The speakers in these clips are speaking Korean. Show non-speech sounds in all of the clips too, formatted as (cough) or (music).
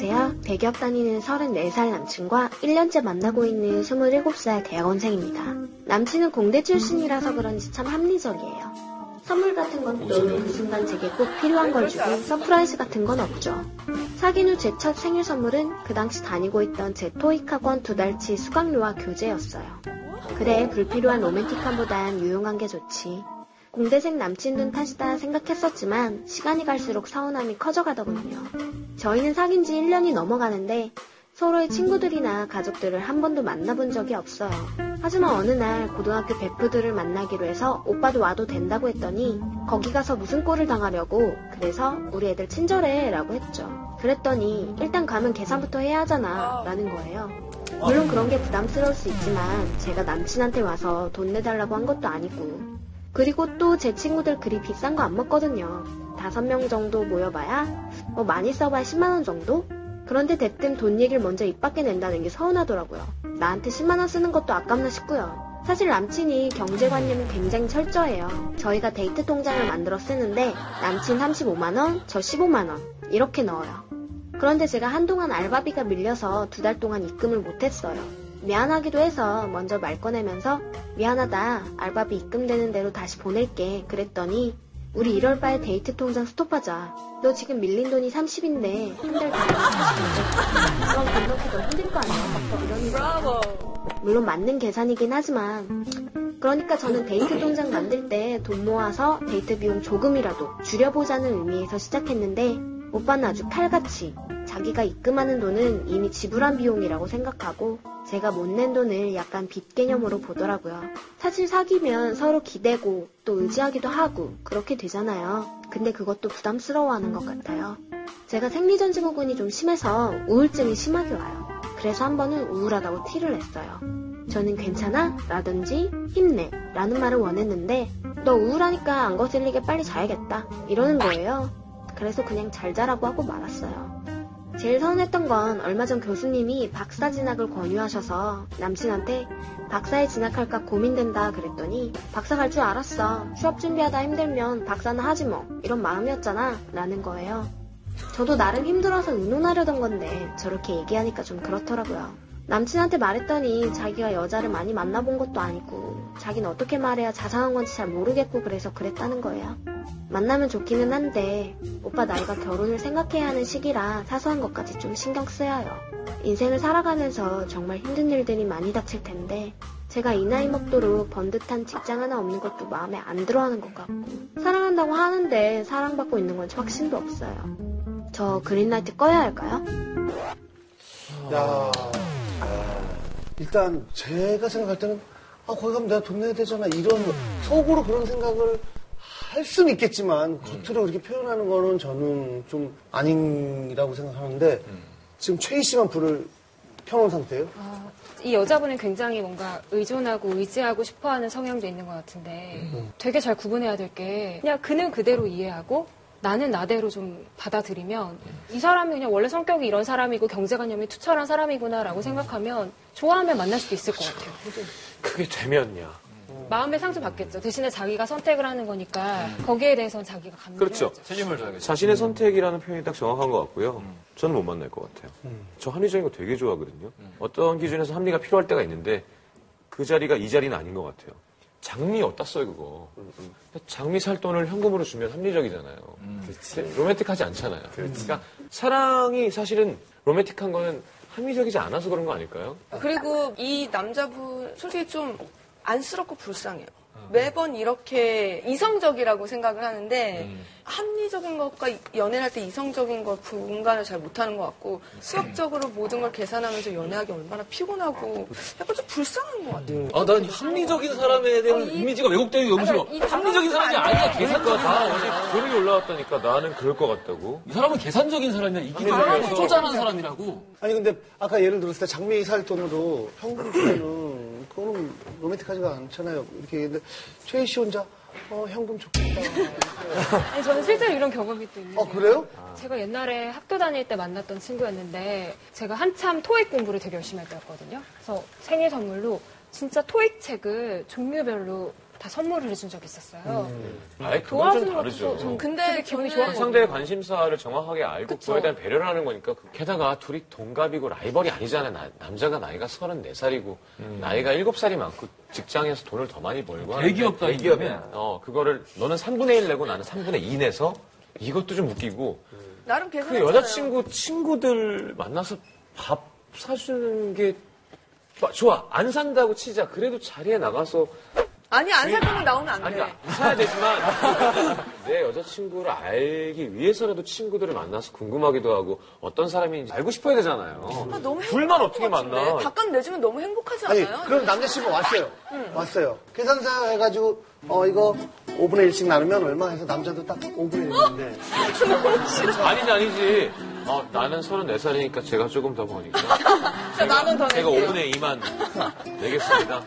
안녕하세요. 대기업 다니는 34살 남친과 1년째 만나고 있는 27살 대학원생입니다. 남친은 공대 출신이라서 그런지 참 합리적이에요. 선물 같은 것도 그 순간 제게 꼭 필요한 걸 주고 surprise 같은 건 없죠. 사귄 후 제 첫 생일 선물은 그 당시 다니고 있던 제 토익 학원 두 달치 수강료와 교재였어요. 그래 불필요한 로맨틱함보단 유용한 게 좋지. 공대생 남친 둔 탓이다 생각했었지만 시간이 갈수록 서운함이 커져가더군요. 저희는 사귄 지 1년이 넘어가는데 서로의 친구들이나 가족들을 한 번도 만나본 적이 없어요. 하지만 어느 날 고등학교 베프들을 만나기로 해서 오빠도 와도 된다고 했더니 거기 가서 무슨 꼴을 당하려고 그래서 우리 애들 친절해 라고 했죠. 그랬더니 일단 가면 계산부터 해야 하잖아 라는 거예요. 물론 그런 게 부담스러울 수 있지만 제가 남친한테 와서 돈 내달라고 한 것도 아니고 그리고 또 제 친구들 그리 비싼 거 안 먹거든요. 다섯 명 정도 모여봐야 뭐 많이 써봐야 10만 원 정도? 그런데 대뜸 돈 얘기를 먼저 입 밖에 낸다는 게 서운하더라고요. 나한테 10만 원 쓰는 것도 아깝나 싶고요. 사실 남친이 경제관념이 굉장히 철저해요. 저희가 데이트 통장을 만들어 쓰는데 남친 35만 원, 저 15만 원 이렇게 넣어요. 그런데 제가 한동안 알바비가 밀려서 두 달 동안 입금을 못했어요. 미안하기도 해서 먼저 말 꺼내면서 미안하다. 알바비 입금되는 대로 다시 보낼게. 그랬더니 우리 1월 말 데이트 통장 스톱하자. 너 지금 밀린 돈이 30인데 한달 가면 40인데 그럼 걷는 게 더 힘들 거 아니야. 이러는 거 물론 맞는 계산이긴 하지만 그러니까 저는 데이트 통장 만들 때 돈 모아서 데이트 비용 조금이라도 줄여보자는 의미에서 시작했는데 오빠는 아주 칼같이 자기가 입금하는 돈은 이미 지불한 비용이라고 생각하고 제가 못 낸 돈을 약간 빚 개념으로 보더라고요. 사실 사귀면 서로 기대고 또 의지하기도 하고 그렇게 되잖아요. 근데 그것도 부담스러워하는 것 같아요. 제가 생리전 증후군이 좀 심해서 우울증이 심하게 와요. 그래서 한 번은 우울하다고 티를 냈어요. 저는 괜찮아? 라든지 힘내 라는 말을 원했는데 너 우울하니까 안 거슬리게 빨리 자야겠다 이러는 거예요. 그래서 그냥 잘 자라고 하고 말았어요. 제일 서운했던 건 얼마 전 교수님이 박사 진학을 권유하셔서 남친한테 박사에 진학할까 고민된다 그랬더니 박사 갈 줄 알았어. 취업 준비하다 힘들면 박사는 하지 뭐. 이런 마음이었잖아. 라는 거예요. 저도 나름 힘들어서 의논하려던 건데 저렇게 얘기하니까 좀 그렇더라고요. 남친한테 말했더니 자기가 여자를 많이 만나본 것도 아니고 자기는 어떻게 말해야 자상한 건지 잘 모르겠고 그래서 그랬다는 거예요. 만나면 좋기는 한데 오빠 나이가 결혼을 생각해야 하는 시기라 사소한 것까지 좀 신경 쓰여요. 인생을 살아가면서 정말 힘든 일들이 많이 닥칠 텐데 제가 이 나이 먹도록 번듯한 직장 하나 없는 것도 마음에 안 들어하는 것 같고 사랑한다고 하는데 사랑받고 있는 건 확신도 없어요. 저 그린라이트 꺼야 할까요? 야, 일단 제가 생각할 때는 아 거기 가면 내가 돈 내야 되잖아 이런 속으로 그런 생각을 할 수는 있겠지만 겉으로 그렇게 표현하는 거는 저는 좀 아니라고 생각하는데 지금 최희 씨만 불을 켜놓은 상태예요. 이 여자분은 굉장히 뭔가 의존하고 의지하고 싶어하는 성향도 있는 것 같은데 되게 잘 구분해야 될 게 그냥 그는 그대로 이해하고 나는 나대로 좀 받아들이면 이 사람이 그냥 원래 성격이 이런 사람이고 경제관념이 투철한 사람이구나라고 생각하면 좋아하면 만날 수도 있을 것 같아요. 그게 되면야. 마음의 상처 받겠죠. 대신에 자기가 선택을 하는 거니까 거기에 대해서는 자기가 감내를 그렇죠. 책임을 져야겠죠. 자신의 선택이라는 표현이 딱 정확한 것 같고요. 저는 못 만날 것 같아요. 음. 저 합리적인 거 되게 좋아하거든요. 어떤 기준에서 합리가 필요할 때가 있는데 그 자리가 이 자리는 아닌 것 같아요. 장미 어디다 써요, 그거. 장미 살 돈을 현금으로 주면 합리적이잖아요. 근데 로맨틱하지 않잖아요. 그러니까 사랑이 사실은 로맨틱한 거는 합리적이지 않아서 그런 거 아닐까요? 그리고 이 남자분 솔직히 좀 안쓰럽고 불쌍해요. 매번 이렇게 이성적이라고 생각을 하는데 합리적인 것과 연애를 할 때 이성적인 것 분간을 잘 못하는 것 같고 수학적으로 모든 걸 계산하면서 연애하기 얼마나 피곤하고 약간 좀 불쌍한 것 같아요. 아, 난 합리적인 사람에 대한 이미지가 왜곡되는 게 너무 싫어. 이 합리적인 사람이 아니야, 계산 그러니까 다 어제 글이 올라왔다니까 나는 그럴 것 같다고. 이 사람은 계산적인 사람이야. 이기적이고 쪼잔한 사람이라고. 아니 근데 아까 예를 들었을 때 장미 살 돈으로 현금 주면은 그거는 로맨틱하지가 않잖아요. 이렇게 얘기했는데 최희 씨 혼자 어 현금 좋겠다. (laughs) 아니, 저는 실제로 이런 경험이 또 있는 어게 그래요? 제가 옛날에 학교 다닐 때 만났던 친구였는데 제가 한참 토익 공부를 되게 열심히 할 때였거든요. 그래서 생일 선물로 진짜 토익 책을 종류별로 다 선물을 해준 적이 있었어요. 아예 그건 좀 다르죠. 좀 근데 기분이 저는 좋았거든요. 상대의 관심사를 정확하게 알고 그쵸. 그거에 대한 배려를 하는 거니까 그- 게다가 둘이 동갑이고 라이벌이 아니잖아요. 나- 남자가 나이가 34살이고 나이가 7살이 많고 직장에서 돈을 더 많이 벌고 하는데 대기업 다니는 대기업이야. 어 그거를 너는 3분의 1 내고 나는 3분의 2 내서 이것도 좀 웃기고 나름 그 계산했잖아요. 여자친구 친구들 만나서 밥 사주는 게 마- 좋아 안 산다고 치자 그래도 자리에 나가서 아니 안 살 거면 나오면 안 아니 돼. 사야 되지만 (laughs) 내 여자친구를 알기 위해서라도 친구들을 만나서 궁금하기도 하고 어떤 사람인지 알고 싶어야 되잖아요. 아, 너무 둘만 어떻게 것 같은데. 만나? 밥값 내주면 너무 행복하지 아니, 않아요? 그럼 남자친구 왔어요. 왔어요. 계산서 해가지고, 어, 이거 5분의 1씩 나누면 얼마 해서 남자도 딱 5분의 1인데. (laughs) 아니지 아니지. 어, 나는 34살이니까 제가 조금 더 버니까 (laughs) 나는 더 제가 낼게요. 5분의 2만 내겠습니다.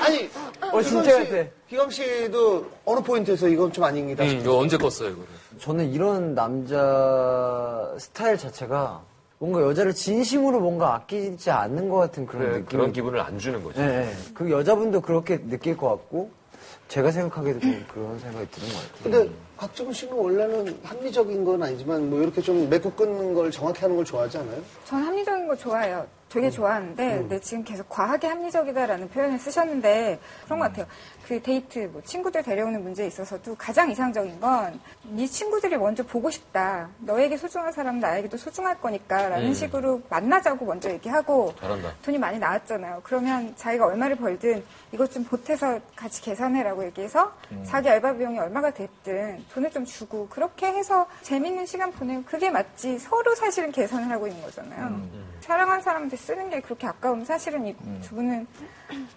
아니, 어, 진짜 씨, 같아. 기광 씨도 어느 포인트에서 이건 좀 아닙니다. 음, 이거 언제 껐어요, 이거를? 저는 이런 남자 스타일 자체가 뭔가 여자를 진심으로 뭔가 아끼지 않는 것 같은 그런 그래, 느낌. 그런 기분을 안 주는 거죠. 예, 예. 그 여자분도 그렇게 느낄 것 같고 제가 생각하기에도 좀 그런 생각이 드는 것 같아요. 근데 박정훈 씨는 원래는 합리적인 건 아니지만 뭐 이렇게 좀 맺고 끊는 걸 정확히 하는 걸 좋아하지 않아요? 저는 합리적인 거 좋아해요. 되게 좋아하는데, 근데 지금 계속 과하게 합리적이다라는 표현을 쓰셨는데, 그런 것 같아요. 그 데이트, 뭐, 친구들 데려오는 문제에 있어서도 가장 이상적인 건, 네 친구들이 먼저 보고 싶다. 너에게 소중한 사람은 나에게도 소중할 거니까, 라는 식으로 만나자고 먼저 얘기하고, 잘한다. 돈이 많이 나왔잖아요. 그러면 자기가 얼마를 벌든 이것 좀 보태서 같이 계산해라고 얘기해서 자기 알바 비용이 얼마가 됐든 돈을 좀 주고 그렇게 해서 재밌는 시간 보내고 그게 맞지 서로 사실은 계산을 하고 있는 거잖아요. 사랑한 사람한테 쓰는 게 그렇게 아까우면 사실은 이 두 분은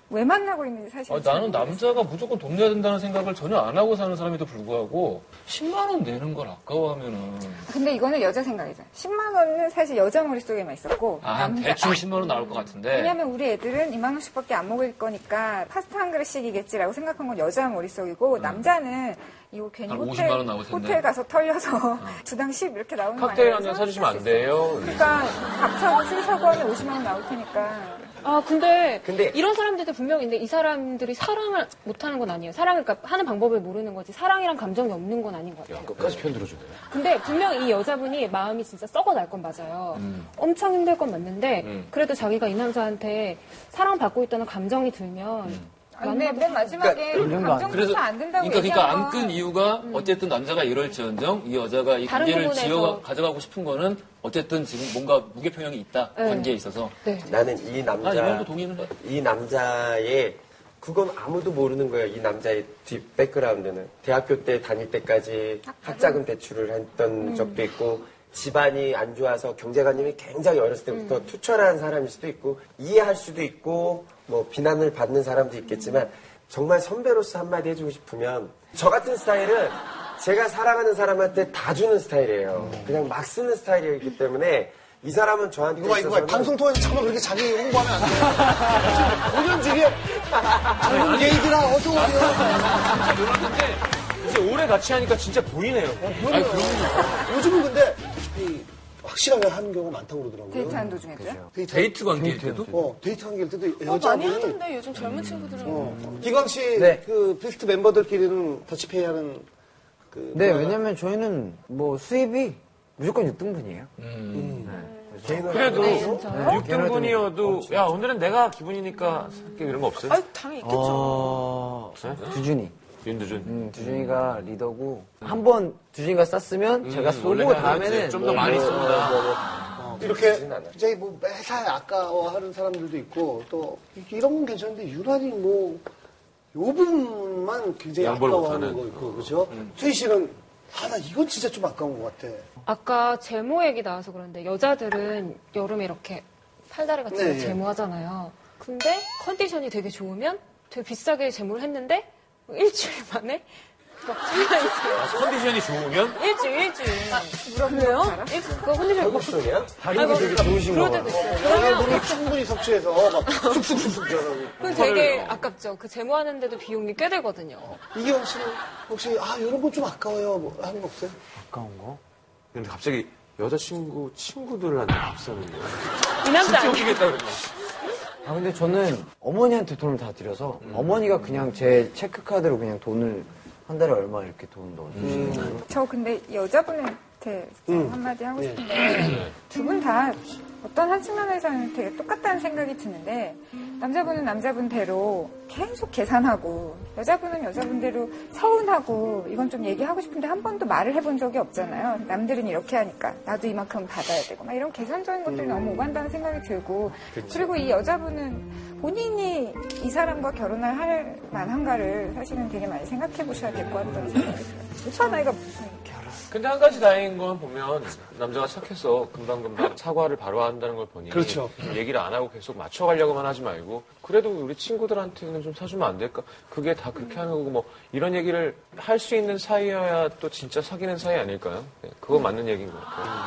왜 만나고 있는지 사실 아, 나는 남자가 무조건 돈 내야 된다는 생각을 전혀 안 하고 사는 사람에도 불구하고 10만 원 내는 걸 아까워하면은 근데 이거는 여자 생각이잖아. 10만 원은 사실 여자 머릿속에만 있었고 아, 한 남자 대충 10만 원 나올 것 같은데 왜냐면 우리 애들은 2만 원씩밖에 안 먹을 거니까 파스타 한 그릇씩이겠지라고 생각한 건 여자 머릿속이고 남자는 이거 괜히 한 호텔, 50만 원 나올 텐데. 호텔 가서 털려서 (laughs) 주당 10 이렇게 나오는 거 칵테일 아니에요? 한잔 사주시면 안. 돼요. 그러니까 밥 사고 술 사고 하면 50만 원 나올 테니까 아 근데, 근데- 이런 사람들도 분명히 있는데 이 사람들이 사랑을 못하는 건 아니에요. 사랑을 그러니까 하는 방법을 모르는 거지 사랑이랑 감정이 없는 건 아닌 것 같아요. 야, 끝까지 편 들어주네. 근데 분명 이 여자분이 마음이 진짜 썩어 날 건 맞아요. 음. 엄청 힘들 건 맞는데 그래도 자기가 이 남자한테 사랑받고 있다는 감정이 들면 아니, 근데 맨 마지막에 감정 그래서 안 된다고 그러니까, 그러니까 안건끈 이유가 어쨌든 남자가 이럴지언정 이 여자가 이 다른 관계를 부분에서. 지어 가져가고 싶은 거는 어쨌든 지금 뭔가 무게 평형이 있다 네. 관계에 있어서 네. 나는 이아이 남자, 동의는 해. 이 남자의 그건 아무도 모르는 거예요. 이 남자의 뒷 백그라운드는 대학교 때 다닐 때까지 학자금 대출을 했던 적도 있고 집안이 안 좋아서 경제관념이 굉장히 어렸을 때부터 투철한 사람일 수도 있고 이해할 수도 있고 뭐 비난을 받는 사람도 있겠지만 정말 선배로서 한마디 해주고 싶으면 저 같은 스타일은 제가 사랑하는 사람한테 다 주는 스타일이에요. 그냥 막 쓰는 스타일이기 때문에 이 사람은 저한테 이거 봐, 이거 봐. 있어서는 방송 통해서 차마 그렇게 자기 홍보하면 안 돼. 공연 중에 방송 얘기들아 어서오세요. 놀랐는데 이제 오래 같이 하니까 진짜 보이네요. 요즘은 근데 이 확실하게 하는 경우가 많다고 그러더라고요. 데이트하는 도중에도요? 데이트, 데이트 관계일 때도 어, 데이트 관계일 때도 어, 많이 여자분이 하던데 요즘 젊은 친구들은 어, 기광 씨, 네. 그 비스트 멤버들끼리는 더치페이 하는 그. 네, 문화가- 왜냐면 저희는 뭐 수입이 무조건 6등분이에요. 그래도 네, 6등분이어도 야 오늘은 내가 기분이니까 살게 이런 거 없어요? 아 당연히 있겠죠. 어, 두준이. 윤두준. 음, 두준이가 리더고 한 번 두준이가 쌌으면 제가 쏘고 다음에는 이제 좀더 많이 쏜다. 어, 이렇게 굉장히 뭐 매사에 아까워하는 사람들도 있고 또 이런 건 괜찮은데 유난히 뭐 요 부분만 굉장히 양보를 아까워하는 못하는. 거 있고 그죠? 최희 씨는 아 나 이건 진짜 좀 아까운 것 같아. 아까 제모 얘기 나와서 그런데 여자들은 여름에 이렇게 팔다리 같은 거 네, 예. 제모하잖아요. 근데 컨디션이 되게 좋으면 되게 비싸게 제모를 했는데 일주일 만에 있어요. 컨디션이 좋으면 일주일 일주일. 그래요? 일주일 그거 컨디션 막 소리야? 다리가 되게 좋으신 거 그럴 같아요. 때도 있어요. 그러면 물을 충분히 섭취해서 막 쑥쑥쑥쑥 자라고. 그 되게 아깝죠. 그 제모하는데도 비용이 꽤 되거든요. 이기영 씨는 혹시 아 이런 건좀 아까워요 뭐 하는 거 없어요? 아까운 거? 근데 갑자기 여자친구 친구들한테 밥 사는 거야. 이 남자 진짜? 웃기겠다 그러네. 아 근데 저는 어머니한테 돈을 다 드려서 어머니가 그냥 제 체크카드로 그냥 돈을 한 달에 얼마 이렇게 돈 넣어주시고 저 근데 여자분 한테 좀 한마디 하고 싶은데 두 분 다 어떤 한 측면에서는 되게 똑같다는 생각이 드는데 남자분은 남자분대로 계속 계산하고 여자분은 여자분대로 서운하고 이건 좀 얘기하고 싶은데 한 번도 말을 해본 적이 없잖아요. 남들은 이렇게 하니까 나도 이만큼 받아야 되고 막 이런 계산적인 것들이 너무 오간다는 생각이 들고 그리고 이 여자분은 본인이 이 사람과 결혼을 할 만한가를 사실은 되게 많이 생각해 보셔야 될 것 같다는 생각이 들어요. 오빠 나이가 무슨 근데 한 가지 다행인 건 보면 남자가 착해서 금방금방 사과를 바로 한다는 걸 보니 그렇죠. 얘기를 안 하고 계속 맞춰가려고만 하지 말고 그래도 우리 친구들한테는 좀 사주면 안 될까? 그게 다 그렇게 하는 거고 뭐 이런 얘기를 할 수 있는 사이여야 또 진짜 사귀는 사이 아닐까요? 네, 그거 맞는 얘기인 것 같아요.